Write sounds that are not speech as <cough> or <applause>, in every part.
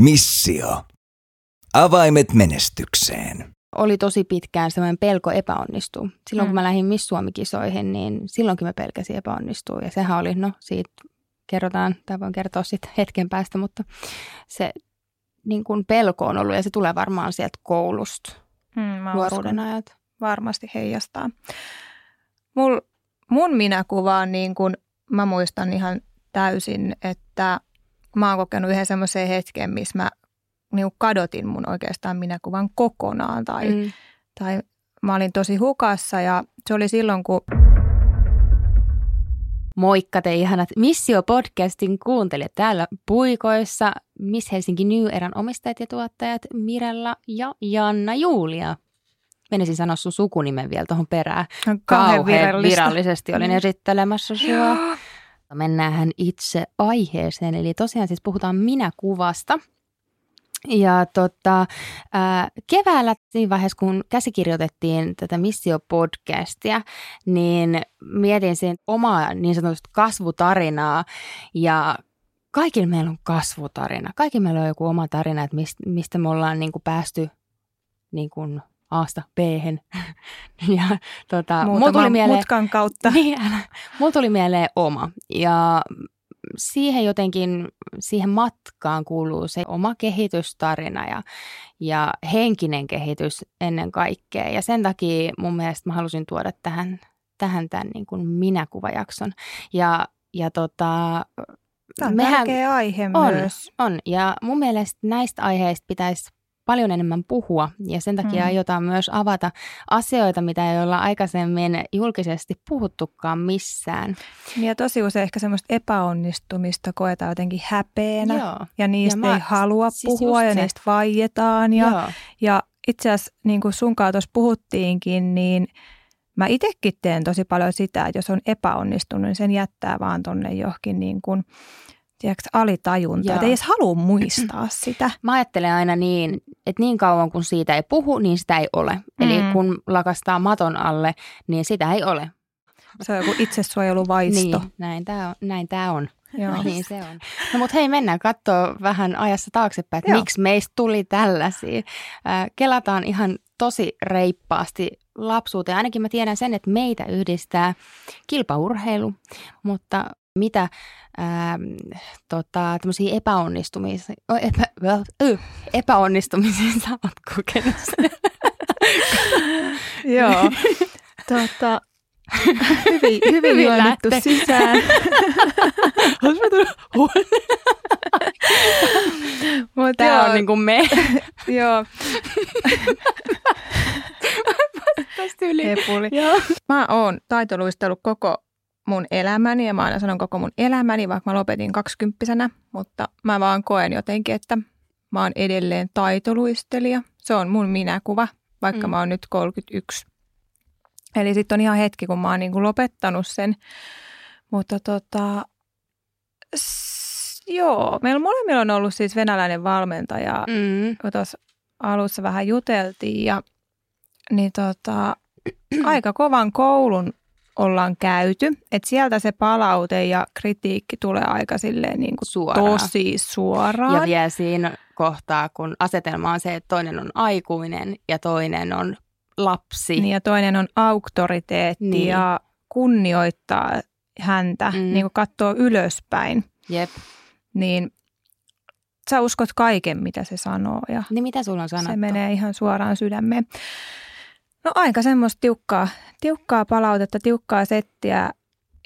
Missio. Avaimet menestykseen. Oli tosi pitkään semmoinen pelko epäonnistua. Silloin mm. kun mä lähdin Miss Suomi-kisoihin, niin silloinkin mä pelkäsin epäonnistua. Ja sehän oli, no siitä kerrotaan, tai voin kertoa sitten hetken päästä, mutta se niin kuin pelko on ollut ja se tulee varmaan sieltä koulusta, mm, nuoruuden ajat. Varmasti heijastaa. Mul, mun minäkuva on niin kuin, mä muistan ihan täysin, että mä oon kokenut yhden semmoisen hetken, missä mä niin kadotin mun oikeastaan minäkuvan kokonaan tai, mm. tai mä olin tosi hukassa ja se oli silloin, kun Moikka te ihanat Missio-podcastin kuuntelijat täällä puikoissa Miss Helsinki New Eran omistajat ja tuottajat Mirella ja Janna Julia. Menisin sanoa sun sukunimen vielä tuohon perään. Kauhean virallisesti olin mm. esittelemässä sua. Mennään itse aiheeseen, eli tosiaan siis puhutaan minäkuvasta. Ja tota, ää, keväällä siinä vaiheessa, kun käsikirjoitettiin tätä Missio-podcastia, niin mietin sen omaa niin sanotusta kasvutarinaa ja kaikilla meillä on kasvutarina. Kaikilla meillä on joku oma tarina, että mistä me ollaan niin kuin päästy niin kuin Aasta b <laughs> ja tota, mulla tuli mieleen, mutkan kautta. <laughs> Niin, mulla tuli mieleen oma. Ja siihen jotenkin, siihen matkaan kuuluu se oma kehitystarina ja, ja henkinen kehitys ennen kaikkea. Ja sen takia mun mielestä mä halusin tuoda tähän, tähän tämän niin kuin minäkuvajakson. Ja, ja tota, Tämä on mehän, tärkeä aihe on, myös. On, ja mun mielestä näistä aiheista pitäisi paljon enemmän puhua ja sen takia mm. aiotaan myös avata asioita, mitä ei olla aikaisemmin julkisesti puhuttukaan missään. Ja tosi usein ehkä semmoista epäonnistumista koetaan jotenkin häpeänä Joo. ja niistä ja mä, ei halua siis puhua ja se. niistä vaietaan. Ja, ja itse asiassa niin kuin sun tuossa puhuttiinkin, niin mä itsekin teen tosi paljon sitä, että jos on epäonnistunut, niin sen jättää vaan tonne johonkin niin kuin tiedätkö, alitajunta, että ei edes halua muistaa <clears throat> sitä. Mä ajattelen aina niin, että niin kauan kun siitä ei puhu, niin sitä ei ole. Mm. Eli kun lakastaa maton alle, niin sitä ei ole. Se on joku itsesuojeluvaisto. Niin, näin tämä on. Näin tää on. Joo. <laughs> Niin se on. No mutta hei, mennään katsoa vähän ajassa taaksepäin, että Joo. miksi meistä tuli tällaisia. kelataan ihan tosi reippaasti lapsuuteen. Ainakin mä tiedän sen, että meitä yhdistää kilpaurheilu, mutta mitä ää, tota, epäonnistumisia, epä, ö, epäonnistumisia sä oot kokenut? <laughs> Joo. tota, hyvin, <laughs> hyvin, hyvin juonittu sisään. <laughs> Mut Tämä joo. on niin kuin me. joo. Tästä yli. Joo. Mä oon taitoluistellut koko mun elämäni ja mä aina sanon koko mun elämäni, vaikka mä lopetin kaksikymppisenä, mutta mä vaan koen jotenkin, että mä oon edelleen taitoluistelija. Se on mun minäkuva, vaikka mm. mä oon nyt 31. Eli sitten on ihan hetki, kun mä oon niin kuin lopettanut sen. Mutta tota, s- joo, meillä molemmilla on ollut siis venäläinen valmentaja, mm. tuossa alussa vähän juteltiin ja niin tota, <clears throat> aika kovan koulun ollaan käyty. Että sieltä se palaute ja kritiikki tulee aika silleen niin kuin suoraan. tosi suoraan. Ja vielä siinä kohtaa, kun asetelma on se, että toinen on aikuinen ja toinen on lapsi. Niin ja toinen on auktoriteetti niin. ja kunnioittaa häntä, mm. niin kuin katsoo ylöspäin. Jep. Niin sä uskot kaiken, mitä se sanoo. Ja niin mitä sulla on sanottu? Se menee ihan suoraan sydämeen. No aika semmoista tiukkaa, tiukkaa palautetta, tiukkaa settiä.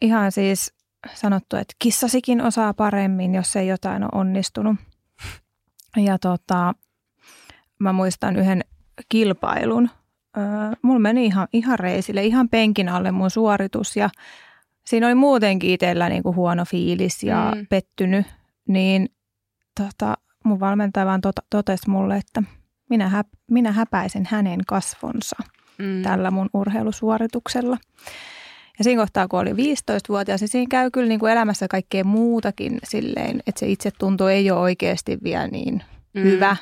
Ihan siis sanottu, että kissasikin osaa paremmin, jos ei jotain ole onnistunut. Ja tota, mä muistan yhden kilpailun. Öö, mulla meni ihan, ihan reisille, ihan penkin alle mun suoritus ja siinä oli muutenkin itsellä niinku huono fiilis ja mm. pettynyt. Niin tota, mun valmentaja vaan tota, totesi mulle, että minä, häp, minä häpäisen hänen kasvonsa – mm. tällä mun urheilusuorituksella. Ja siinä kohtaa, kun oli 15-vuotias, niin siinä käy kyllä niin kuin elämässä kaikkea muutakin silleen, että se itse tuntuu ei ole oikeasti vielä niin mm. hyvä.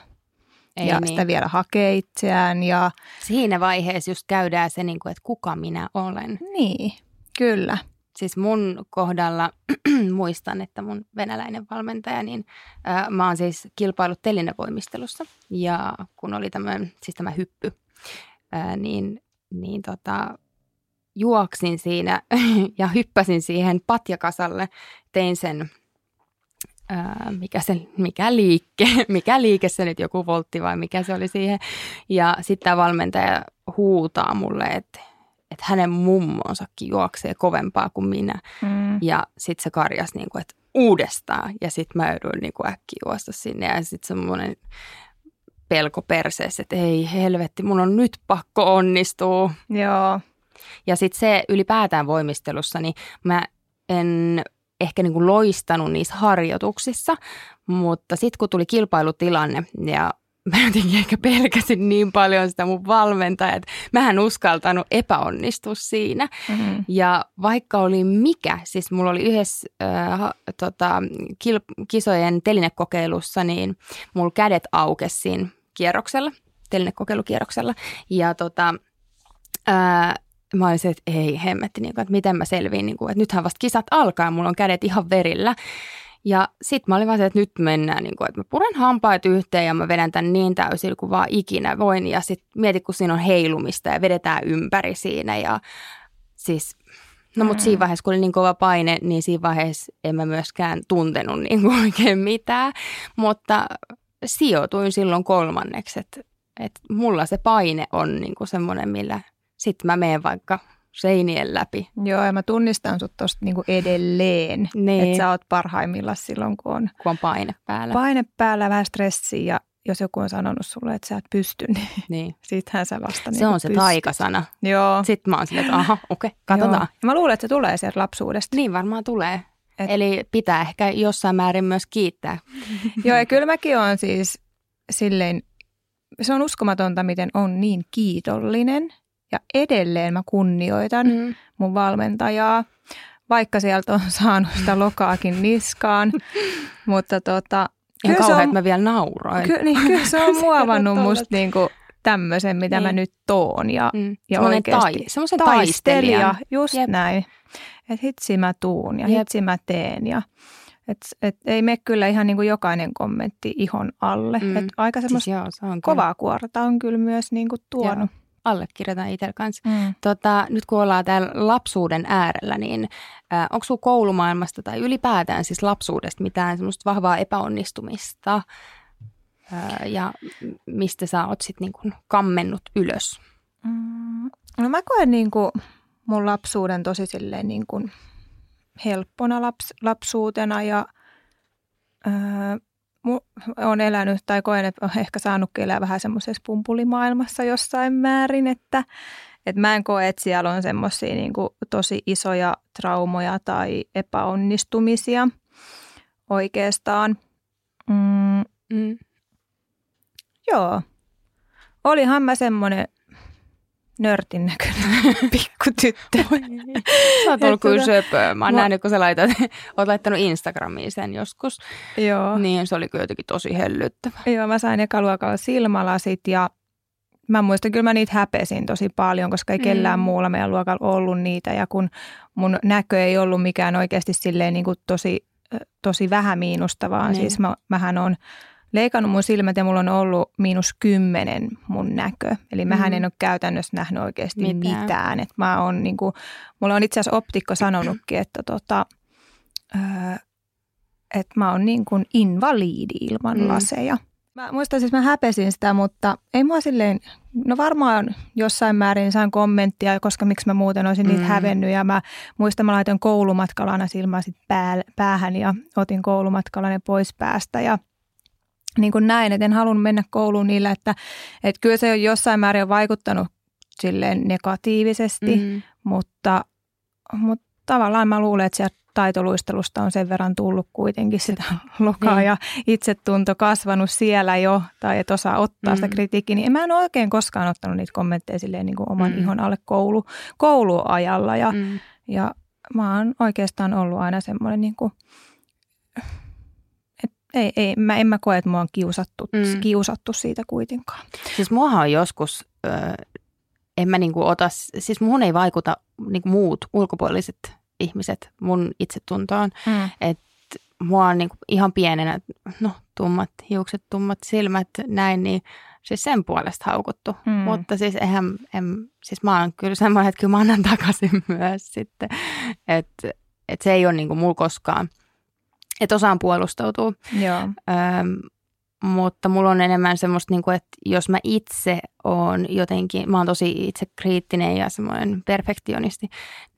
Ei ja niin. sitä vielä hakee itseään. Ja... Siinä vaiheessa just käydään se, niin kuin, että kuka minä olen. Niin, kyllä. Siis mun kohdalla <clears throat> muistan, että mun venäläinen valmentaja, niin ää, mä oon siis kilpailut telinevoimistelussa. Ja kun oli tämmöinen, siis tämä hyppy, ää, niin, niin tota, juoksin siinä <laughs> ja hyppäsin siihen patjakasalle. Tein sen, ää, mikä, se, mikä, liike, <laughs> mikä liike se nyt joku voltti vai mikä se oli siihen. Ja sitten tämä valmentaja huutaa mulle, että että hänen mummonsakin juoksee kovempaa kuin minä. Mm. Ja sitten se karjas niin kuin, että uudestaan. Ja sitten mä joudun niin kuin äkkiä juosta sinne. Ja sitten semmoinen pelko perseessä, että ei helvetti, mun on nyt pakko onnistua. Joo. Ja sitten se ylipäätään voimistelussa, niin mä en ehkä niin kuin loistanut niissä harjoituksissa, mutta sitten kun tuli kilpailutilanne ja <laughs> mä jotenkin ehkä pelkäsin niin paljon sitä mun valmentajaa, että mä en uskaltanut epäonnistua siinä. Mm-hmm. Ja vaikka oli mikä, siis mulla oli yhdessä äh, tota, kil- kisojen telinekokeilussa, niin mulla kädet aukesiin kierroksella, telinekokeilukierroksella. Ja tota, äh, mä olisin, että ei hemmetti, niin kuin, että miten mä selviin, niin kuin, että nythän vasta kisat alkaa, mulla on kädet ihan verillä. Ja sitten mä olin vaan se, että nyt mennään, niin kuin, että mä puran hampaat yhteen ja mä vedän tämän niin täysin kuin vaan ikinä voin. Ja sitten mieti, kun siinä on heilumista ja vedetään ympäri siinä ja siis... No mutta siinä vaiheessa, kun oli niin kova paine, niin siinä vaiheessa en mä myöskään tuntenut niin kuin oikein mitään. Mutta sijoituin silloin kolmanneksi, että, että mulla se paine on niin kuin semmoinen, millä sitten mä menen vaikka seinien läpi. Joo, ja mä tunnistan sut tosta niinku edelleen, niin. että sä oot parhaimmillaan silloin, kun on, kun on paine päällä. Paine päällä, vähän stressiä ja jos joku on sanonut sulle, että sä et pysty, niin, niin. <laughs> sittenhän sä vasta Se niin on se pystyt. taikasana. Joo. Sitten mä oon silleen, että aha, okei, okay, katsotaan. Joo. Ja mä luulen, että se tulee sieltä lapsuudesta. Niin varmaan tulee. Et... Eli pitää ehkä jossain määrin myös kiittää. <laughs> Joo, ja kyllä mäkin olen siis silleen, se on uskomatonta, miten on niin kiitollinen – ja edelleen mä kunnioitan mm. mun valmentajaa, vaikka sieltä on saanut sitä lokaakin niskaan. <laughs> Mutta tota, Ihan kauhean, on, että mä vielä nauroin. Ky, niin, kyllä se on <laughs> muovannut musta niinku tämmöisen, mitä niin. mä nyt toon. Ja, mm. ja oikeasti tai, semmoisen taistelija. Just Jep. näin. Että hitsi mä tuun ja Jep. hitsi mä teen. Ja, et, et ei me kyllä ihan niin kuin jokainen kommentti ihon alle. Mm. Et aika siis semmoista siis joo, on kovaa kyllä. kuorta on kyllä myös niin kuin tuonut. Joo allekirjoitan itse kanssa. Mm. Tota, nyt kun ollaan täällä lapsuuden äärellä, niin äh, onko sinulla koulumaailmasta tai ylipäätään siis lapsuudesta mitään semmoista vahvaa epäonnistumista äh, ja mistä sä oot sitten niin kammennut ylös? Mm. No mä koen niin kuin mun lapsuuden tosi silleen niin kuin helppona laps, lapsuutena ja äh, olen elänyt tai koen, että olen ehkä saanutkin elää vähän semmoisessa pumpulimaailmassa jossain määrin, että, että mä en koe, että siellä on semmoisia niin tosi isoja traumoja tai epäonnistumisia oikeastaan. Mm. Mm. Joo. Olihan mä semmoinen nörtin näköinen <laughs> pikkutyttö. Sä oot ollut tuota, söpöä. Mä oon mä... nähnyt, kun sä laitat, <laughs> oot laittanut Instagramiin sen joskus. Joo. Niin se oli kyllä jotenkin tosi hellyttävä. Joo, mä sain ekaluokalla silmälasit ja mä muistan kyllä mä niitä häpesin tosi paljon, koska ei mm. kellään muulla meidän luokalla ollut niitä. Ja kun mun näkö ei ollut mikään oikeasti silleen niin kuin tosi, tosi vähän miinusta, vaan niin. siis mä, mähän on leikannut mun silmät ja mulla on ollut miinus kymmenen mun näkö. Eli mä mm. en ole käytännössä nähnyt oikeasti mitään. mitään. Et mä on, niin kuin, mulla on itse asiassa optikko sanonutkin, että tota, öö, että mä oon niin kuin invaliidi ilman mm. laseja. Mä muistan siis, mä häpesin sitä, mutta ei mua silleen, no varmaan jossain määrin sain kommenttia, koska miksi mä muuten olisin niitä mm. hävennyt. Ja mä muistan, mä laitoin koulumatkalana silmää sit pää, päähän ja otin koulumatkalla pois päästä ja – niin kuin näin, että en halunnut mennä kouluun niillä, että, että kyllä se on jossain määrin vaikuttanut silleen negatiivisesti, mm. mutta, mutta tavallaan mä luulen, että sieltä taitoluistelusta on sen verran tullut kuitenkin sitä <laughs> lokaa niin. ja itsetunto kasvanut siellä jo, tai et osaa ottaa mm. sitä kritiikkiä, niin mä en oikein koskaan ottanut niitä kommentteja silleen niin kuin oman mm. ihon alle koulu, kouluajalla ja, mm. ja mä oon oikeastaan ollut aina semmoinen niin kuin ei, ei mä, en mä koe, että mua on kiusattu, mm. kiusattu siitä kuitenkaan. Siis muahan on joskus, ö, en mä niinku ota, siis muun ei vaikuta niinku muut ulkopuoliset ihmiset mun itsetuntoon. Mm. Että mua on niin kuin ihan pienenä, no tummat hiukset, tummat silmät, näin, niin siis sen puolesta haukuttu. Mm. Mutta siis eihän, en, siis mä oon kyllä semmoinen, että kyllä mä annan takaisin <laughs> myös sitten. Että et se ei ole niin kuin mulla koskaan, että osaan puolustautua. Joo. Öm, mutta mulla on enemmän semmoista, niin kuin, että jos mä itse on jotenkin, mä oon tosi itse kriittinen ja semmoinen perfektionisti,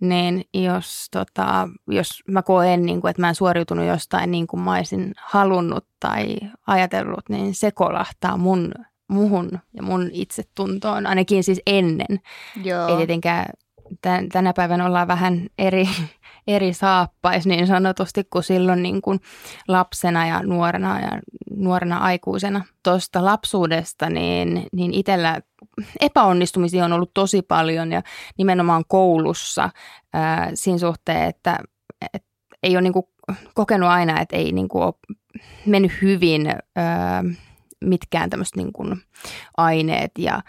niin jos, tota, jos mä koen, niin kuin, että mä en suoriutunut jostain niin kuin mä olisin halunnut tai ajatellut, niin se kolahtaa mun, muhun ja mun itsetuntoon, ainakin siis ennen. Joo. Ei tietenkään tän, tänä päivänä ollaan vähän eri, eri saappais niin sanotusti kuin silloin niin kuin lapsena ja nuorena ja nuorena aikuisena. Tuosta lapsuudesta niin, niin itsellä epäonnistumisia on ollut tosi paljon ja nimenomaan koulussa ää, siinä suhteen, että, että ei ole niin kuin kokenut aina, että ei niin kuin ole mennyt hyvin ää, mitkään tämmöiset niin kuin aineet ja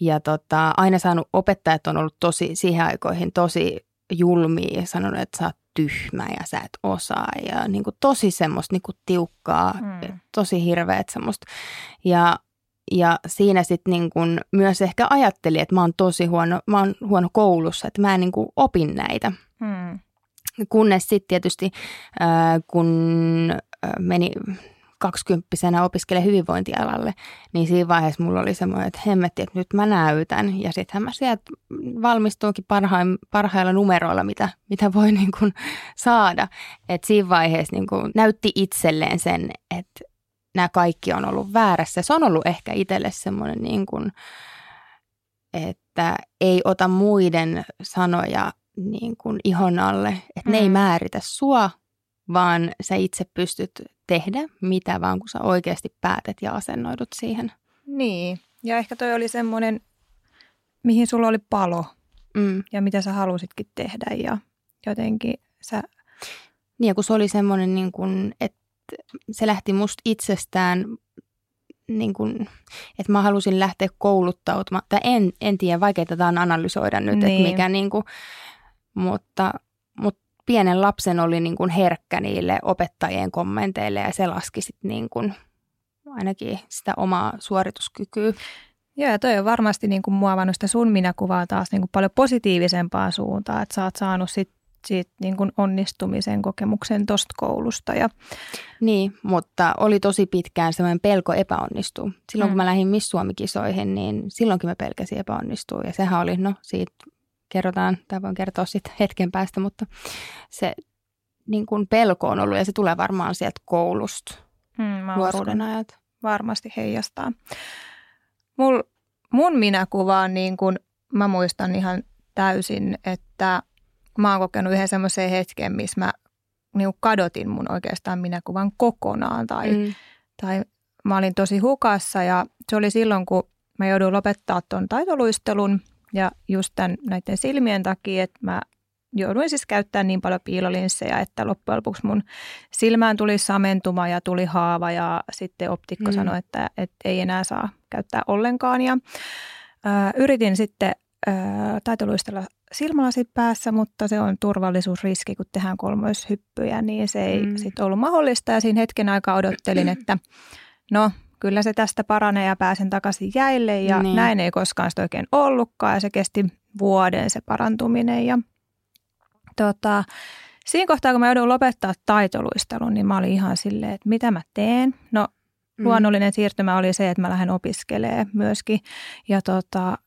ja tota, aina saanut, opettajat on ollut tosi, siihen aikoihin tosi julmia ja sanonut, että sä oot tyhmä ja sä et osaa ja niin kuin tosi semmoista niin kuin tiukkaa, Mm. tosi hirveät semmoista. Ja, ja siinä sitten niin kuin myös ehkä ajattelin, että mä oon tosi huono, mä oon huono koulussa, että mä en niin kuin opin näitä. Mm. Kunnes sitten tietysti, ää, kun meni kaksikymppisenä opiskele hyvinvointialalle, niin siinä vaiheessa mulla oli semmoinen, että hemmetti, että nyt mä näytän. Ja sittenhän mä sieltä valmistuinkin parhaim, parhailla numeroilla, mitä, mitä voi niin kuin saada. Et siinä vaiheessa niin kuin näytti itselleen sen, että nämä kaikki on ollut väärässä. Se on ollut ehkä itselle semmoinen, niin kuin, että ei ota muiden sanoja niin kuin ihon alle. Että ne ei Mm. määritä sua, vaan sä itse pystyt tehdä mitä vaan, kun sä oikeasti päätet ja asennoidut siihen. Niin. Ja ehkä toi oli semmoinen, mihin sulla oli palo Mm. ja mitä sä halusitkin tehdä ja jotenkin sä... Niin ja kun se oli semmoinen, niin kuin, että se lähti musta itsestään, niin kuin, että mä halusin lähteä kouluttautumaan. Tai en, en tiedä, vaikeaa tätä on analysoida nyt, Niin. että mikä niin kuin, mutta, mutta pienen lapsen oli niin kuin herkkä niille opettajien kommenteille ja se laski sitten niin kuin ainakin sitä omaa suorituskykyä. Joo, ja toi on varmasti niin kuin muovannut sitä sun minäkuvaa taas niin kuin paljon positiivisempaan suuntaan, että sä oot saanut sit, siitä niin kuin onnistumisen kokemuksen tosta koulusta. Ja, Niin, mutta oli tosi pitkään semmoinen pelko epäonnistua. Silloin Mm. kun mä lähdin Miss Suomi-kisoihin, niin silloinkin mä pelkäsin epäonnistua. Ja sehän oli, no siitä kerrotaan, tai voin kertoa sitten hetken päästä, mutta se niin kuin pelko on ollut ja se tulee varmaan sieltä koulusta, mm, mä nuoruuden ajat. varmasti heijastaa. Mul, mun minäkuva on niin kuin, mä muistan ihan täysin, että mä oon kokenut yhden semmoisen hetken, missä mä niin kadotin mun oikeastaan minäkuvan kokonaan tai Mm. tai mä olin tosi hukassa ja se oli silloin, kun mä jouduin lopettaa tuon taitoluistelun ja just tämän, näiden silmien takia, että mä jouduin siis käyttämään niin paljon piilolinssejä, että loppujen lopuksi mun silmään tuli samentuma ja tuli haava ja sitten optikko Mm. sanoi, että, että ei enää saa käyttää ollenkaan ja ää, yritin sitten ää, taitoluistella silmälasit päässä, mutta se on turvallisuusriski, kun tehdään kolmoishyppyjä, niin se ei mm. sitten ollut mahdollista. Ja siinä hetken aikaa odottelin, että no kyllä se tästä paranee ja pääsen takaisin jäille. Ja Niin. näin ei koskaan sitä oikein ollutkaan ja se kesti vuoden se parantuminen. Ja tota, siinä kohtaa, kun mä joudun lopettaa taitoluistelun, niin mä olin ihan silleen, että mitä mä teen. No Mm. luonnollinen siirtymä oli se, että mä lähden opiskelemaan myöskin. Ja tota,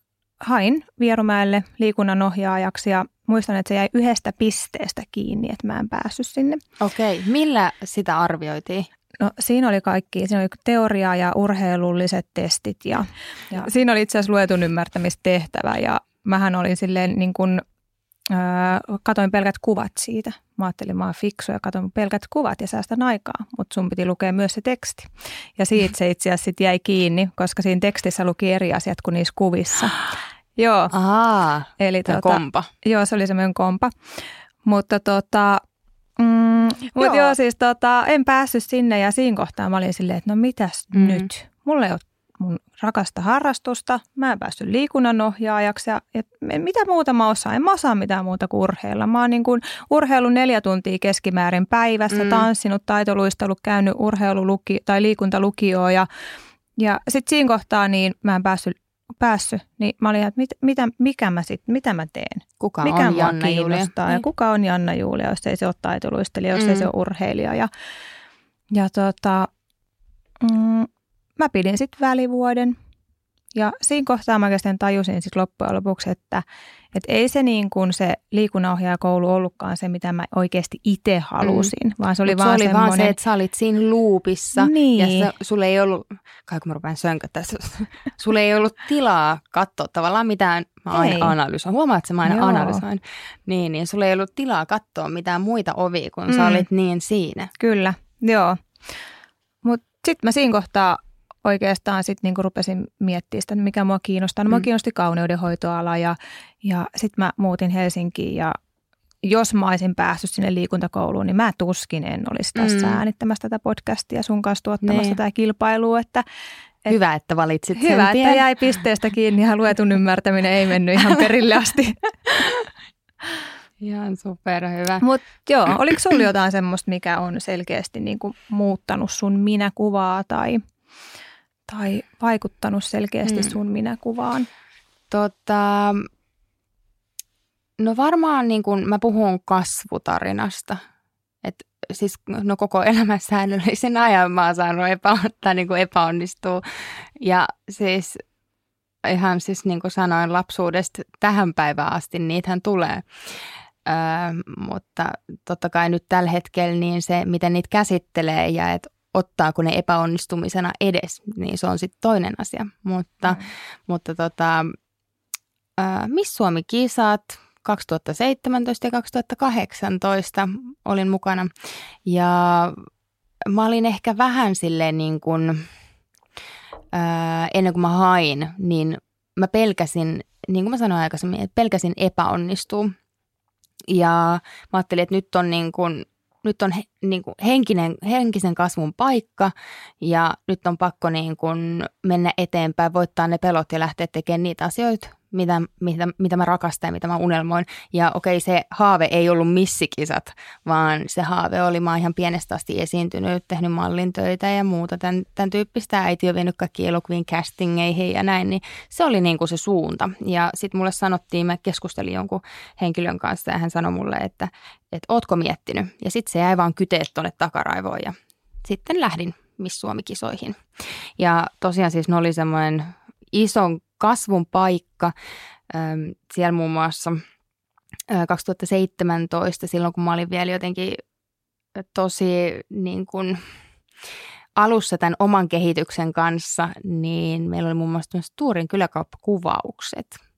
hain Vierumäelle liikunnanohjaajaksi ja muistan, että se jäi yhdestä pisteestä kiinni, että mä en päässyt sinne. Okei, millä sitä arvioitiin? No siinä oli kaikki, siinä oli teoria ja urheilulliset testit ja, ja siinä oli itse asiassa luetun ymmärtämistehtävä ja mähän olin silleen niin kuin, öö, katoin pelkät kuvat siitä. Mä ajattelin, mä oon fiksu ja katoin pelkät kuvat ja säästän aikaa, mutta sun piti lukea myös se teksti. Ja siitä se itse asiassa sit jäi kiinni, koska siinä tekstissä luki eri asiat kuin niissä kuvissa. Joo, Aa, eli tämä tota, kompa. Joo, se oli semmoinen kompa. Mutta tota, mm, mut Joo. joo. siis tota, en päässyt sinne ja siinä kohtaa mä olin silleen, että no mitäs Mm. nyt? Mulla ei ole mun rakasta harrastusta. Mä en päässyt liikunnanohjaajaksi ja, ja mitä muuta mä osaan? En mä osaa mitään muuta kuin urheilla. Mä oon niin kuin urheilun neljä tuntia keskimäärin päivässä, mm. tanssinut, taitoluistellut, käynyt urheiluluki tai liikuntalukioon ja, ja sitten siinä kohtaa niin mä en päässyt päässyt, niin mä olin, että mit, mitä, mikä mä sit, mitä mä teen? Kuka mikä on Janna Julia? Ja Niin. kuka on Janna Julia, jos ei se ole taitoluistelija, jos Mm. ei se ole urheilija. Ja, ja tota, mm, mä pidin sitten välivuoden. Ja siinä kohtaa mä oikeastaan tajusin sitten loppujen lopuksi, että, että ei se niin kuin se liikunnanohjaajakoulu ollutkaan se, mitä mä oikeasti itse halusin, mm. vaan se oli Mut vaan se oli vaan se, että sä olit siinä luupissa Niin. ja se, sulle ei ollut, kai kun mä rupean sönköttää, sulle ei ollut tilaa katsoa tavallaan mitään, mä aina Ei. analysoin, huomaat, että mä aina Joo. analysoin, niin, niin sulle ei ollut tilaa katsoa mitään muita ovia, kun mm. sä olit niin siinä. Kyllä, joo. Mutta sitten mä siinä kohtaa oikeastaan sitten niinku rupesin miettimään sitä, että mikä mua kiinnostaa. No, mua Mm. kiinnosti kauneudenhoitoala ja, ja sitten mä muutin Helsinkiin ja jos mä olisin päässyt sinne liikuntakouluun, niin mä tuskin en olisi tässä Mm. äänittämässä tätä podcastia sun kanssa tuottamassa Niin. tätä kilpailua. Että Et- Hyvä, että valitsit sen hyvä, että tien. jäi pisteestä kiinni ja luetun ymmärtäminen ei mennyt ihan perille asti. <laughs> Ihan superhyvä. Mutta joo, oliko sulla jotain semmoista, mikä on selkeästi niinku muuttanut sun minäkuvaa tai, tai vaikuttanut selkeästi Mm. sun minäkuvaan? Tota, no varmaan niin kun mä puhun kasvutarinasta. Et siis no koko elämän säännöllisen ajan mä oon saanut epä, tai niin epäonnistua. Ja siis ihan siis niin kuin sanoin lapsuudesta tähän päivään asti niitähän tulee. Öö, mutta totta kai nyt tällä hetkellä niin se, miten niitä käsittelee ja että ottaako ne epäonnistumisena edes, niin se on sitten toinen asia. Mutta, mm. mutta tota, ää, Miss Suomi-kisat 2017 ja 2018 olin mukana. Ja mä olin ehkä vähän silleen niin kuin, ää, ennen kuin mä hain, niin mä pelkäsin, niin kuin mä sanoin aikaisemmin, että pelkäsin epäonnistua. Ja mä ajattelin, että nyt on niin kuin, nyt on he, niin kuin henkinen, henkisen kasvun paikka ja nyt on pakko niin kuin mennä eteenpäin, voittaa ne pelot ja lähteä tekemään niitä asioita, mitä, mitä, mitä mä rakastan ja mitä mä unelmoin. Ja okei, se haave ei ollut missikisat, vaan se haave oli, mä oon ihan pienestä asti esiintynyt, tehnyt mallin töitä ja muuta. Tämän, tämän tyyppistä äiti on vienyt kaikki elokuvien castingeihin ja näin, niin se oli niin kuin se suunta. Ja sitten mulle sanottiin, mä keskustelin jonkun henkilön kanssa ja hän sanoi mulle, että, että ootko miettinyt? Ja sitten se jäi vaan kyteet tuonne takaraivoon ja sitten lähdin Miss Suomi-kisoihin. Ja tosiaan siis ne oli semmoinen ison kasvun paikka. Ähm, Siellä muun muassa äh, 2017, silloin kun mä olin vielä jotenkin tosi niin kuin alussa tämän oman kehityksen kanssa, niin meillä oli muun muassa Tuurin kyläkauppakuvaukset.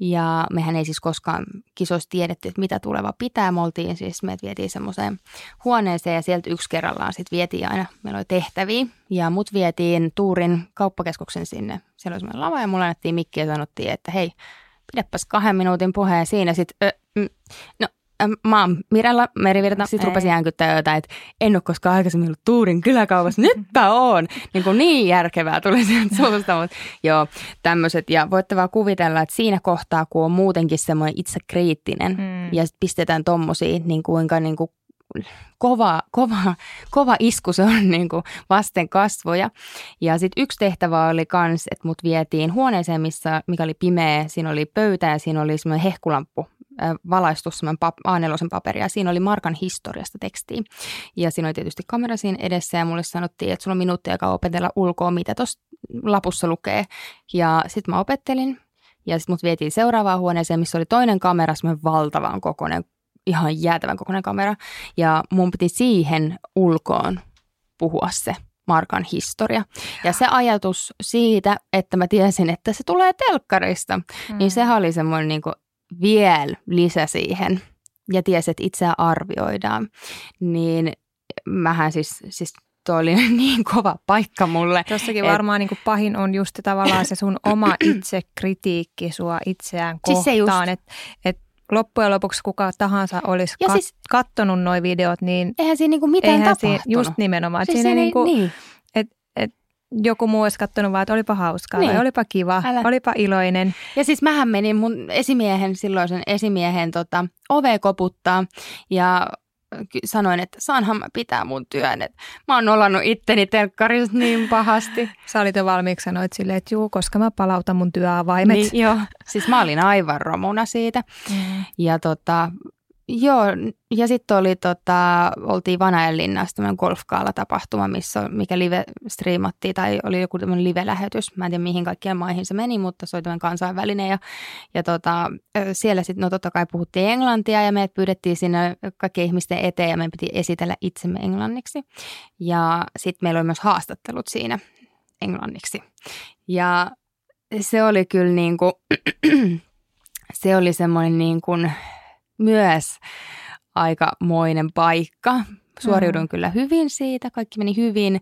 Ja mehän ei siis koskaan kisoissa tiedetty, että mitä tuleva pitää. Me oltiin siis, meidät vietiin semmoiseen huoneeseen ja sieltä yksi kerrallaan sitten vietiin aina, meillä oli tehtäviä. Ja mut vietiin Tuurin kauppakeskuksen sinne. Siellä oli semmoinen lava ja mulle annettiin mikki ja sanottiin, että hei, pidäpäs kahden minuutin puheen siinä. Sitten, mm, no Mä oon Mirella Merivirta, sitten Ei. rupesin äänkyttää jotain, että en ole koskaan aikaisemmin ollut Tuurin kyläkaupassa, nyt mä oon. Niin, kuin niin järkevää tuli sieltä suusta, mutta joo, tämmöiset. Ja voitte vaan kuvitella, että siinä kohtaa, kun on muutenkin semmoinen itsekriittinen Mm. ja sit pistetään tommosia, niin kuinka niin kuin kova, kova, kova isku se on niin kuin vasten kasvoja. Ja sitten yksi tehtävä oli kans, että mut vietiin huoneeseen, missä, mikä oli pimeä. Siinä oli pöytä ja siinä oli semmoinen hehkulamppu valaistus semmoinen pap- A4 paperia. Siinä oli Markan historiasta tekstiä. Ja siinä oli tietysti kamera siinä edessä ja mulle sanottiin, että sulla on minuutti aikaa opetella ulkoa, mitä tuossa lapussa lukee. Ja sitten mä opettelin ja sitten mut vietiin seuraavaan huoneeseen, missä oli toinen kamera, semmoinen valtavan kokoinen, ihan jäätävän kokoinen kamera. Ja mun piti siihen ulkoon puhua se Markan historia. Ja se ajatus siitä, että mä tiesin, että se tulee telkkarista, mm. niin sehän oli semmoinen niin vielä lisä siihen. Ja tiesi, että itseä arvioidaan. Niin mähän siis, siis toi oli <laughs> niin kova paikka mulle. Tuossakin Et- varmaan niin kuin pahin on just tavallaan se sun oma <clears throat> itsekritiikki sua itseään Siis kohtaan. just. että et loppujen lopuksi kuka tahansa olisi Ja kat- siis- kattonut noi videot, niin Eihän siinä niinku mitään eihän tapahtunut. siinä, just nimenomaan. Siis siinä niinku, niin. Joku muu olisi katsonut vaan, että olipa hauskaa Niin. olipa kiva, Älä. olipa iloinen. Ja siis mähän menin mun esimiehen, silloisen esimiehen tota, ove koputtaa ja sanoin, että saanhan mä pitää mun työn. Et mä oon olannut itteni telkkarissa niin pahasti. Sä olit jo valmiiksi sanoit silleen, että juu, koska mä palautan mun työavaimet. Niin, joo. Siis mä olin aivan romuna siitä. Mm. Ja tota, joo, ja sitten oli tota, oltiin Vanajanlinnassa tämmöinen golfkaala-tapahtuma, missä, mikä live striimattiin, tai oli joku tämmöinen live-lähetys. Mä en tiedä mihin kaikkien maihin se meni, mutta se oli tämmöinen kansainvälinen. Ja, ja tota, siellä sitten, no totta kai puhuttiin englantia, ja meidät pyydettiin sinne kaikkien ihmisten eteen, ja meidän piti esitellä itsemme englanniksi. Ja sitten meillä oli myös haastattelut siinä englanniksi. Ja se oli kyllä niin kuin, <clears throat> se oli semmoinen niin kuin myös aikamoinen paikka. Suoriudun Mm. kyllä hyvin siitä, kaikki meni hyvin.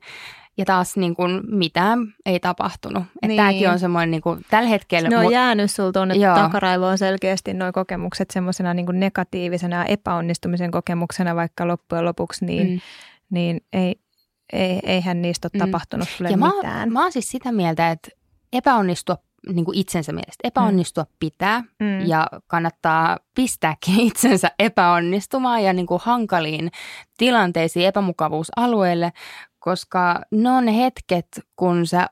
Ja taas niin kuin mitään ei tapahtunut. Että Niin. tämäkin on semmoinen niin kuin, tällä hetkellä... Ne on mu- jäänyt sulla tuonne Joo. takaraivoon selkeästi nuo kokemukset semmoisena niin negatiivisena ja epäonnistumisen kokemuksena vaikka loppujen lopuksi, niin, Mm. niin ei, ei, eihän niistä ole Mm. tapahtunut sulle Ja mä, mitään. oon- mä oon siis sitä mieltä, että epäonnistua niin kuin itsensä mielestä. Epäonnistua pitää Mm. ja kannattaa pistääkin <laughs> itsensä epäonnistumaan ja niin kuin hankaliin tilanteisiin, epämukavuusalueille, koska ne on hetket, kun sä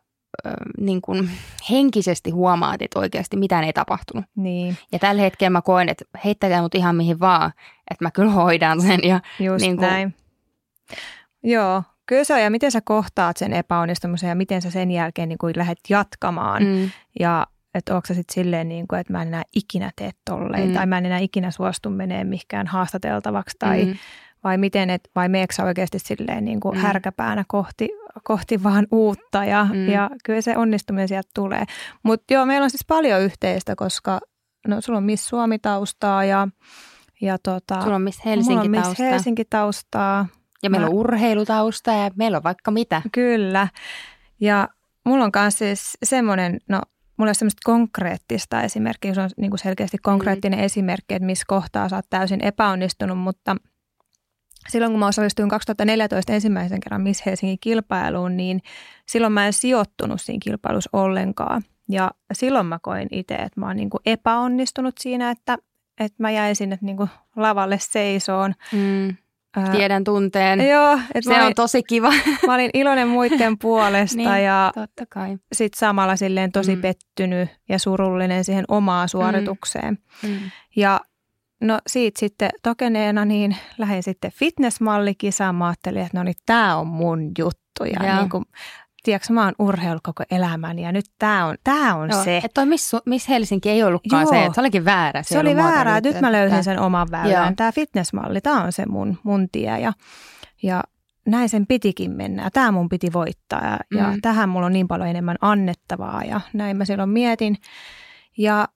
niin kuin henkisesti huomaat, että oikeasti mitään ei tapahtunut. Niin, Ja tällä hetkellä mä koen, että heittäkää mut ihan mihin vaan, että mä kyllä hoidan sen. Ja, just Niin kuin- näin. Joo, kyllä se on. Ja miten sä kohtaat sen epäonnistumisen ja miten sä sen jälkeen niin kuin lähdet jatkamaan. mm, Ja että onko se sitten silleen, niin kuin, että mä en enää ikinä tee tolleen Mm. tai mä en enää ikinä suostu menee mihinkään haastateltavaksi tai mm, vai miten, et, vai meekö sä oikeasti silleen niin kuin Mm. härkäpäänä kohti, kohti vaan uutta ja, Mm. ja kyllä se onnistuminen sieltä tulee. Mutta joo, meillä on siis paljon yhteistä, koska no sulla on Miss Suomi-taustaa ja, ja tota, sulla on Miss mulla on Helsinki Miss tausta. Helsinki-taustaa. Ja meillä Mä- on urheilutausta ja meillä on vaikka mitä. Kyllä. Ja mulla on myös siis semmoinen, no mulla on semmoista konkreettista esimerkkiä, se on niin kuin selkeästi konkreettinen mm. esimerkki, että missä kohtaa sä oot täysin epäonnistunut, mutta silloin kun mä osallistuin 2014 ensimmäisen kerran Miss Helsingin kilpailuun, niin silloin mä en sijoittunut siinä kilpailussa ollenkaan. Ja silloin mä koin itse, että mä oon niin kuin epäonnistunut siinä, että, että mä jäin sinne niin kuin lavalle seisoon. Mm, Ää, tiedän tunteen. Joo, että Se olin, on tosi kiva. mä olin iloinen muiden <laughs> puolesta Niin. ja sitten samalla silleen tosi Mm. pettynyt ja surullinen siihen omaan suoritukseen. Mm. Ja no siitä sitten tokeneena niin lähdin sitten fitnessmallikisaan. Mä ajattelin, että no niin, tämä on mun juttu. Ja Joo. niin kuin, tiedätkö, mä oon urheillut koko elämäni ja nyt tämä on, tää on Joo, se. Että toi Miss, Miss Helsinki ei ollutkaan Joo. se, että se olikin väärä. Se oli väärää, että nyt mä löysin sen oman väylän. Tämä fitnessmalli, tämä on se mun, mun tie ja, ja näin sen pitikin mennä. Ja tämä mun piti voittaa ja, mm. ja tähän mulla on niin paljon enemmän annettavaa ja näin mä silloin mietin. Ja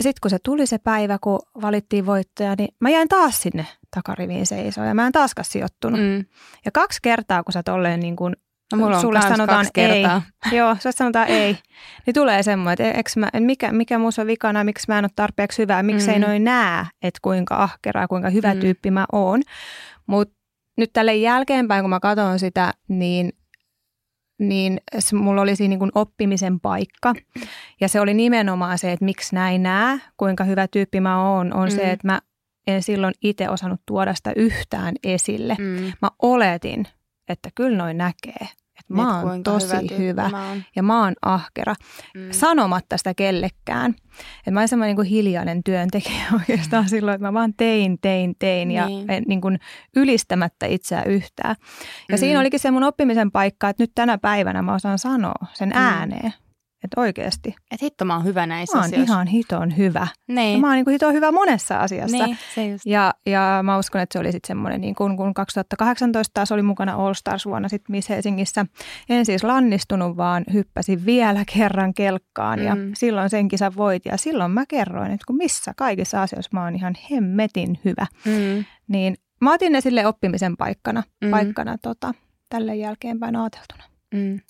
sitten kun se tuli se päivä, kun valittiin voittaja, niin mä jäin taas sinne takariviin seisoon ja mä en taaskaan sijoittunut. Mm. Ja kaksi kertaa, kun sä tolleen niin kuin No, mulla on sulle sanotaan kaksi kertaa. <laughs> Joo, sulle sanotaan ei. Niin tulee semmoinen, että eks mä, mikä, mikä musta on vikana, miksi mä en ole tarpeeksi hyvää, miksi ei Mm. noin näe, että kuinka ahkera ja kuinka hyvä Mm. tyyppi mä oon. Mutta nyt tälle jälkeenpäin, kun mä katson sitä, niin, niin mulla oli siinä niin kuin oppimisen paikka. Ja se oli nimenomaan se, että miksi näin näe, kuinka hyvä tyyppi mä oon, on Mm. se, että mä en silloin itse osannut tuoda sitä yhtään esille. Mm. Mä oletin, että kyllä noin näkee, että mä Et oon tosi tyyppi hyvä, Mä oon. ja mä oon ahkera, Mm. sanomatta sitä kellekään. Että mä olin semmoinen niin hiljainen työntekijä <laughs> oikeastaan silloin, että mä vaan tein, tein, tein ja Niin. en, niin kuin ylistämättä itseä yhtään. Ja Mm. siinä olikin se mun oppimisen paikka, että nyt tänä päivänä mä osaan sanoa sen Mm. Että oikeasti, Et hitto mä oon hyvä näissä mä oon asioissa. ihan hiton hyvä. Ja Niin. mä oon niin kuin hiton hyvä monessa asiassa. niin, se just. Ja, ja mä uskon, että se oli sitten semmoinen, niin kun, kun 2018 taas oli mukana All Stars vuonna sitten Miss Helsingissä. En siis lannistunut, vaan hyppäsin vielä <laughs> kerran kelkkaan ja Mm. silloin sen kisan voit. Ja silloin mä kerroin, että kun missä kaikissa asioissa mä oon ihan hemmetin hyvä. Mm. Niin mä otin ne sille oppimisen paikkana, Mm. paikkana tota, tälle jälkeenpäin ajateltuna. Mm.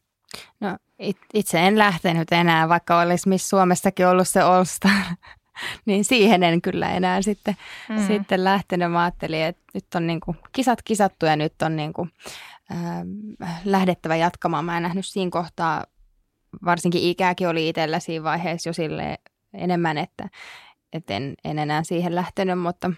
No, it, itse en lähtenyt enää, vaikka olisi Miss Suomestakin ollut se All Star. <laughs> niin siihen en kyllä enää sitten, mm. sitten lähtenyt. Mä ajattelin, että nyt on niinku kisat kisattu ja nyt on niinku, äh, lähdettävä jatkamaan. Mä en nähnyt siinä kohtaa, varsinkin ikääkin oli itsellä siinä vaiheessa jo sille enemmän, että, että en, en enää siihen lähtenyt, mutta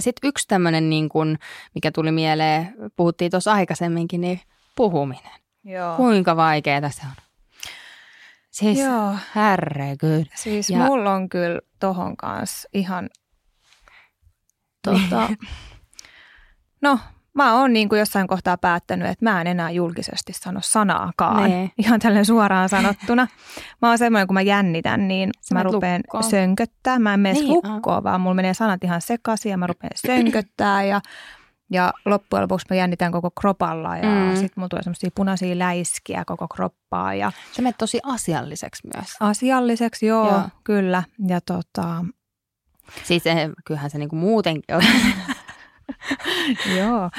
sitten yksi tämmöinen, niin kun, mikä tuli mieleen, puhuttiin tuossa aikaisemminkin, niin puhuminen. Joo. Kuinka vaikeaa se on? Siis Joo. herregud. Siis Ja- mulla on kyllä tohon kanssa ihan, tota, <laughs> no mä oon niin kuin jossain kohtaa päättänyt, että mä en enää julkisesti sano sanaakaan. Nee. <laughs> Ihan tälleen suoraan sanottuna. Mä oon semmoinen, kun mä jännitän, niin Sä mä rupean lukkoon. sönköttää. Mä en mene Niin, niin, lukkoon, vaan mulla menee sanat ihan sekaisin ja mä rupean sönköttää ja ja loppujen lopuksi mä jännitän koko kropalla ja Mm. sitten mulla tulee semmoisia punaisia läiskiä koko kroppaa ja Se menee tosi asialliseksi myös. asialliseksi, joo, Joo. joo. kyllä. Ja tota, Siis eh, kyllähän se niinku muutenkin on. <laughs> Joo.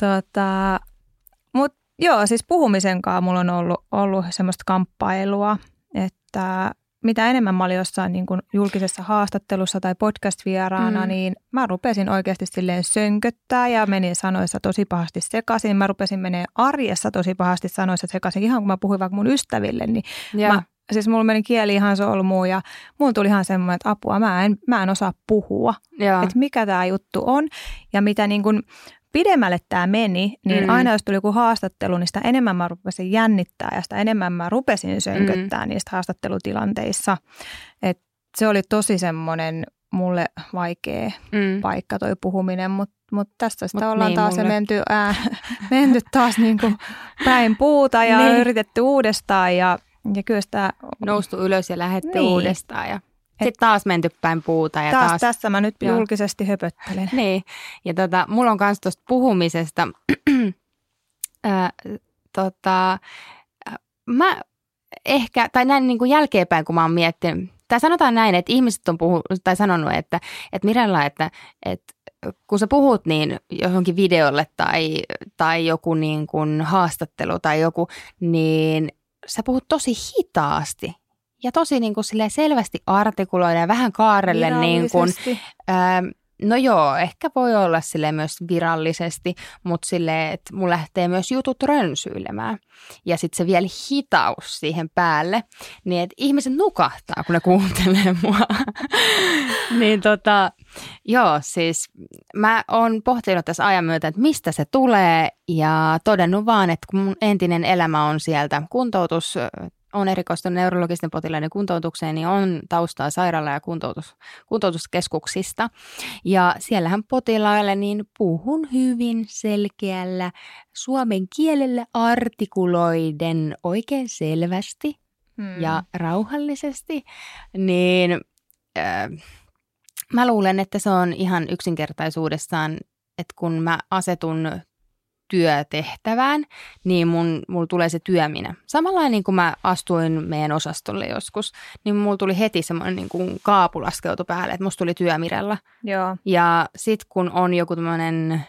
Tota, mut joo, siis puhumisen kanssa mulla on ollut, ollut semmoista kamppailua, että mitä enemmän mä olin jossain niin kuin julkisessa haastattelussa tai podcast-vieraana, Mm. niin mä rupesin oikeasti silleen sönköttää ja menin sanoissa tosi pahasti sekaisin. Mä rupesin menee arjessa tosi pahasti sanoissa sekaisin, ihan kun mä puhuin vaikka mun ystäville, niin ja, Mä, siis mulla meni kieli ihan solmuun ja mulla tuli ihan semmoinen, että apua, mä en, mä en osaa puhua ja, että mikä tämä juttu on. Ja mitä niin kuin pidemmälle tämä meni, niin Mm. aina jos tuli joku haastattelu, niin sitä enemmän mä rupesin jännittää ja sitä enemmän mä rupesin sönköttää mm. niistä haastattelutilanteissa. Et se oli tosi semmoinen mulle vaikea mm. paikka toi puhuminen, mutta mut tästä sitä Mut ollaan niin, taas mulle- menty, ää, <laughs> menty taas niin kuin päin puuta ja Niin. yritetty uudestaan ja, ja kyllä sitä noustu ylös ja lähdetty Niin. uudestaan. Ja sitten taas menty päin puuta. Ja taas, taas, tässä mä nyt Joo. julkisesti höpöttelen. <laughs> Niin, ja tota, mulla on myös tuosta puhumisesta, <clears throat> ää, tota, mä ehkä, tai näin niin kuin jälkeenpäin, kun mä oon miettinyt, tai sanotaan näin, että ihmiset on puhu, tai sanonut, että, että Mirella, että, että kun sä puhut niin johonkin videolle tai, tai joku niin kuin haastattelu tai joku, niin sä puhut tosi hitaasti ja tosi niin kuin selvästi artikuloida ja vähän kaarelle niin kuin, Virallisesti. Ähm, no joo, ehkä voi olla sille myös virallisesti, mutta sille, että mun lähtee myös jutut rönsyilemään. Ja sitten se vielä hitaus siihen päälle, niin että ihmiset nukahtaa, kun ne kuuntelee <laughs> mua. <laughs> niin tota, joo, siis mä oon pohtinut tässä ajan myötä, että mistä se tulee ja todennut vaan, että kun mun entinen elämä on sieltä kuntoutus, on erikoistunut neurologisten potilaiden kuntoutukseen, niin on taustaa sairaala- ja kuntoutus, kuntoutuskeskuksista. Ja siellähän potilaille niin puhun hyvin selkeällä suomen kielellä artikuloiden oikein selvästi Mm. ja rauhallisesti, niin äh, mä luulen, että se on ihan yksinkertaisuudessaan, että kun mä asetun työtehtävään, niin mun, mulla tulee se työminä. Samalla niin kuin mä astuin meidän osastolle joskus, niin mulla tuli heti semmoinen niin kuin kaapu laskeutui päälle, että musta tuli työmirella. Joo. Ja sitten kun on joku tämmöinen,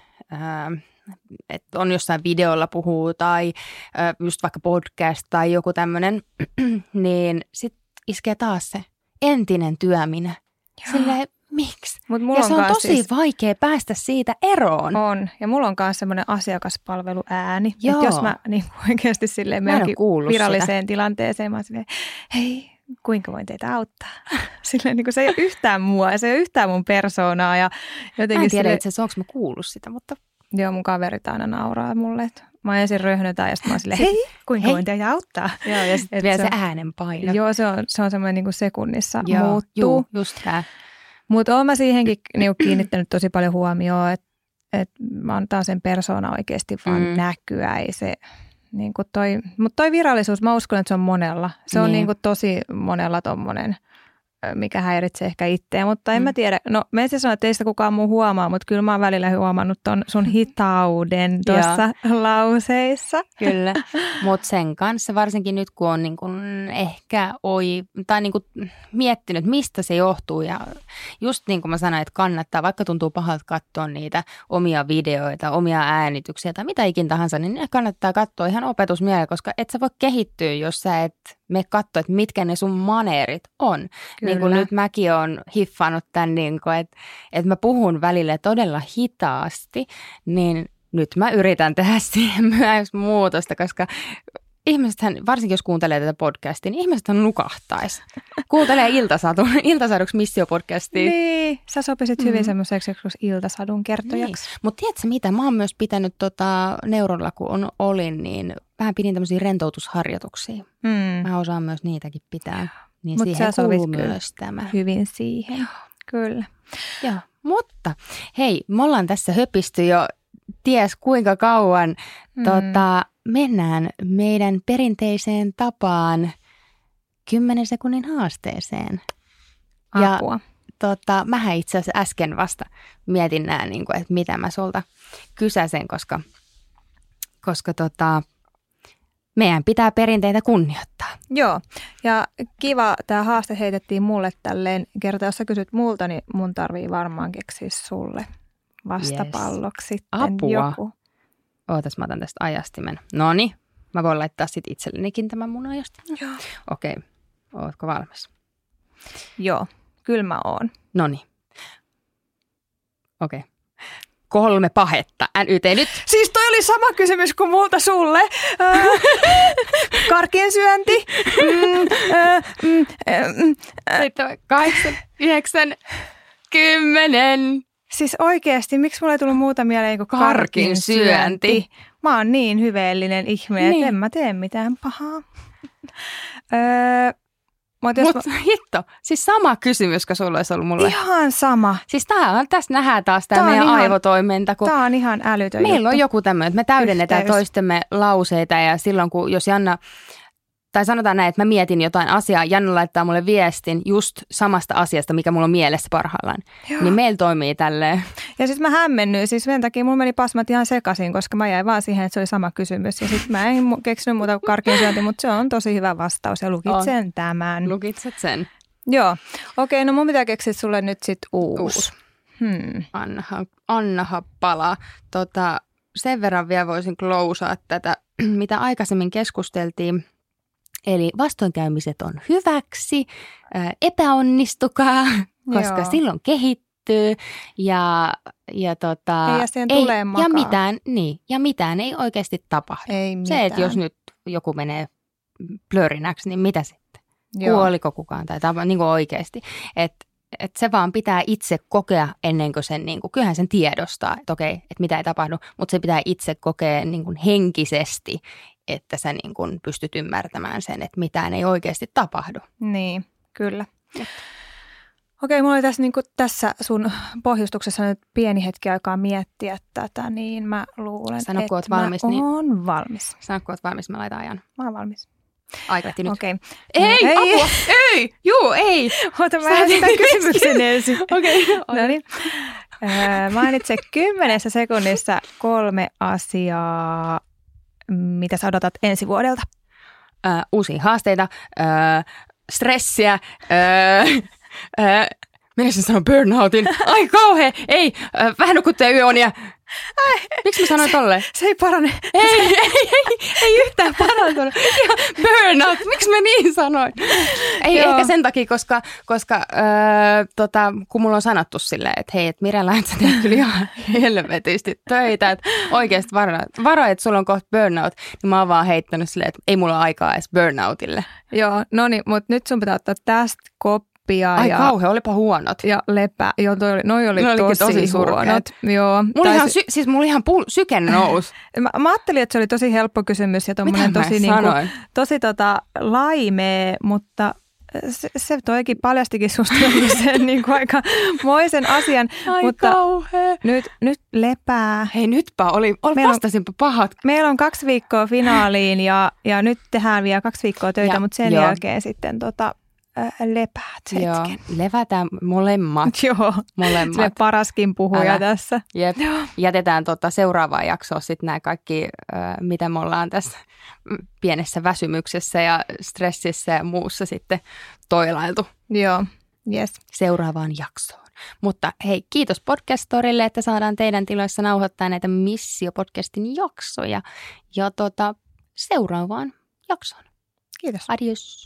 että on jossain videolla puhuu tai ää, just vaikka podcast tai joku tämmöinen, <clears throat> niin sitten iskee taas se entinen työminä. Silleen, miksi? Mut mulla Ja se on tosi siis, vaikea päästä siitä eroon. on. Ja mulla on myös semmoinen asiakaspalveluääni. Joo. Että jos mä niin <laughs> oikeasti silleen Mä menenkin viralliseen tilanteeseen, mä silleen, hei, kuinka voin teitä auttaa? <laughs> Silleen niin kuin se ei ole yhtään mua, se ei ole yhtään mun persoonaa. Ja Mä jotenkin en tiedä silleen, itse asiassa, onko mä kuullut sitä, mutta joo, mun kaverit aina nauraa mulle, että mä ensin röhnötään ja sitten mä oon silleen, hei, kuinka hei. voin teitä auttaa? joo, ja sitten vielä se se on- äänenpaino. Joo, se on, se on semmoinen niin kuin sekunnissa Joo, muuttuu. juu, just tää. Mutta oon mä siihenkin niinku kiinnittänyt tosi paljon huomioon, että et antaa sen persona oikeasti vaan Mm. näkyä. Ei se, niinku toi, mutta toi virallisuus, mä uskon, että se on monella. Se on Niin. niinku tosi monella tommonen, ö, mikä häiritsee ehkä itseä, mutta en Mm. mä tiedä. No mä en siis sano, että ei sitä kukaan muu huomaa, mutta kyllä mä oon välillä huomannut ton sun <laughs> hitauden tuossa lauseissa. Kyllä, <laughs> mutta sen kanssa varsinkin nyt, kun on niin kun ehkä oi, tai niin kun miettinyt, mistä se johtuu ja just niin kuin mä sanoin, että kannattaa, vaikka tuntuu pahalta katsoa niitä omia videoita, omia äänityksiä tai mitä ikin tahansa, niin ne kannattaa katsoa ihan opetusmielellä, koska et sä voi kehittyä, jos sä et me katsoa, että mitkä ne sun maneerit on. Niin kuin Kyllä. nyt mäkin olen hiffannut tämän, niin kuin, että, että mä puhun välillä todella hitaasti, niin nyt mä yritän <laughs> tehdä siihen myös muutosta, koska ihmisethän, varsinkin jos kuuntelee tätä podcastia, niin ihmisethän nukahtaisi. <laughs> Kuuntelee iltasadun, iltasaduksi missiopodcastia. Niin, sä sopisit hyvin mm. semmoiseksi iltasadun kertojaksi. Niin. Mutta tiedätkö mitä, mä oon myös pitänyt tota, neurolla, kun on, olin, niin vähän pidin tämmöisiä rentoutusharjoituksia. Mm. Mä osaan myös niitäkin pitää. Niin Mut siihen kuuluu myös tämä. Hyvin siihen, Joo. kyllä. Joo, mutta hei, me ollaan tässä höpisty jo ties kuinka kauan. Mm. Tota, mennään meidän perinteiseen tapaan 10 sekunnin haasteeseen. Apua. Ja tota, mähän itse asiassa äsken vasta mietin nää, niin kuin, että mitä mä sulta kysäsen, koska, koska tota, meidän pitää perinteitä kunnioittaa. Joo, ja kiva, tämä haaste heitettiin mulle tälleen. Kerta, jos sä kysyt multa, niin mun tarvii varmaan keksiä sulle vastapalloksi yes. sitten Apua. joku. Ootas, mä otan tästä ajastimen. No niin, mä voin laittaa sitten itsellenikin tämän mun ajastimen. Joo. Okei, okay. ootko valmis? Joo, kyllä mä oon. No niin. Okei. Okay. Kolme pahetta. NYT nyt. Siis toi oli sama kysymys kuin multa sulle. <laughs> Karkien syönti. Mm, äh, mm, äh, kahdeksan, yhdeksän, kymmenen. Siis oikeasti, miksi mulle ei tullut muuta mieleen kuin karkin syönti? Mä oon niin hyveellinen ihme, niin. että en mä tee mitään pahaa. <laughs> öö, mutta Mut, mä... <laughs> hitto, siis sama kysymys, kun sulla olisi ollut mulle. Ihan sama. Siis tää on, tässä nähdään taas tämä meidän ihan, aivotoiminta. Kun tää on ihan älytön Meillä juttu. on joku tämmöinen, että me täydennetään Yhteys. toistemme lauseita ja silloin kun, jos Janna tai sanotaan näin, että mä mietin jotain asiaa, Janna laittaa mulle viestin just samasta asiasta, mikä mulla on mielessä parhaillaan. Joo. Niin meillä toimii tälleen. Ja sitten mä hämmennyin, siis sen takia mulla meni pasmat ihan sekaisin, koska mä jäin vaan siihen, että se oli sama kysymys. Ja sitten mä en keksinyt muuta kuin karkin syönti, mutta se on tosi hyvä vastaus ja lukitsen on. tämän. Lukitset sen. Joo. Okei, okay, no mun pitää keksiä sulle nyt sitten uusi. Uus. Hmm. Annaha, annaha palaa. Tota, sen verran vielä voisin klousaa tätä, <clears throat> mitä aikaisemmin keskusteltiin – Eli vastoinkäymiset on hyväksi, epäonnistukaa, <laughs> koska Joo. silloin kehittyy ja, ja, tota, ei, ei ja, mitään, niin, ja mitään ei oikeasti tapahdu. Ei mitään. Se, että jos nyt joku menee plörinäksi, niin mitä sitten? Joo. Kuoliko kukaan tai tapa, niin kuin oikeasti. Että et se vaan pitää itse kokea ennen kuin sen, niin kuin, kyllähän sen tiedostaa, että okei, että mitä ei tapahdu, mutta se pitää itse kokea niin kuin henkisesti että sä niin kun pystyt ymmärtämään sen, että mitään ei oikeasti tapahdu. Niin, kyllä. Okei, mulla oli tässä, niin tässä sun pohjustuksessa nyt pieni hetki aikaa miettiä tätä, niin mä luulen, Sano, että oot valmis, mä niin... oon valmis. Sano, kun oot valmis, mä laitan ajan. Mä oon valmis. Aika nyt. Okei. Okay. Ei, ei, apua, ei, juu, ei. Ota, mä esitän kysymyksen ensin. <laughs> Okei. Okay. No niin. Mainitse kymmenessä sekunnissa kolme asiaa, mitä sä odotat ensi vuodelta? Ö, uusia haasteita, stressiä, minä sen sanon burnoutin. Ai kauhe, ei, vähän nukuttuja yöunia. Ai, Miksi mä sanoin? Se, se ei parane. Ei, ei, ei, ei yhtään parantunut. Burnout. Miksi mä niin sanoin? Ei Joo. ehkä sen takia, koska, koska öö, tota, kun mulla on sanottu silleen, että hei, että Mirella, et sä teet kyllä ihan helvetisti töitä. Että oikeasti varo, varo, että sulla on kohta burnout. Niin mä oon vaan heittänyt silleen, että ei mulla ole aikaa edes burnoutille. Joo, no niin, mutta nyt sun pitää ottaa tästä koppi oppia. Ai ja, kauhean, olipa huonot. Ja lepä. Joo, toi oli, noi oli noi tosi, tosi huonot. Joo. Mulla ihan, sy- siis mulla ihan pul- syke nousi. <laughs> mä, mä, ajattelin, että se oli tosi helppo kysymys ja tommonen tosi, niinku, tosi tota, laimee, mutta se, se toikin paljastikin susta <laughs> sen niin kuin aika moisen asian. Ai mutta. Nyt, nyt lepää. Hei nytpä oli, oli meillä vastasinpa pahat. Meillä on kaksi viikkoa finaaliin ja, ja nyt tehdään vielä kaksi viikkoa töitä, ja, mutta sen joo. jälkeen sitten tota, äh, lepäät hetken. Joo, levätään molemmat. <laughs> Joo, molemmat. se paraskin puhuja Älä. tässä. Jep. Jätetään tota seuraavaa jaksoa sitten nämä kaikki, äh, mitä me ollaan tässä pienessä väsymyksessä ja stressissä ja muussa sitten toilailtu. Joo, yes. Seuraavaan jaksoon. Mutta hei, kiitos podcastorille, että saadaan teidän tiloissa nauhoittaa näitä Missio-podcastin jaksoja. Ja tota, seuraavaan jaksoon. Kiitos. Adios.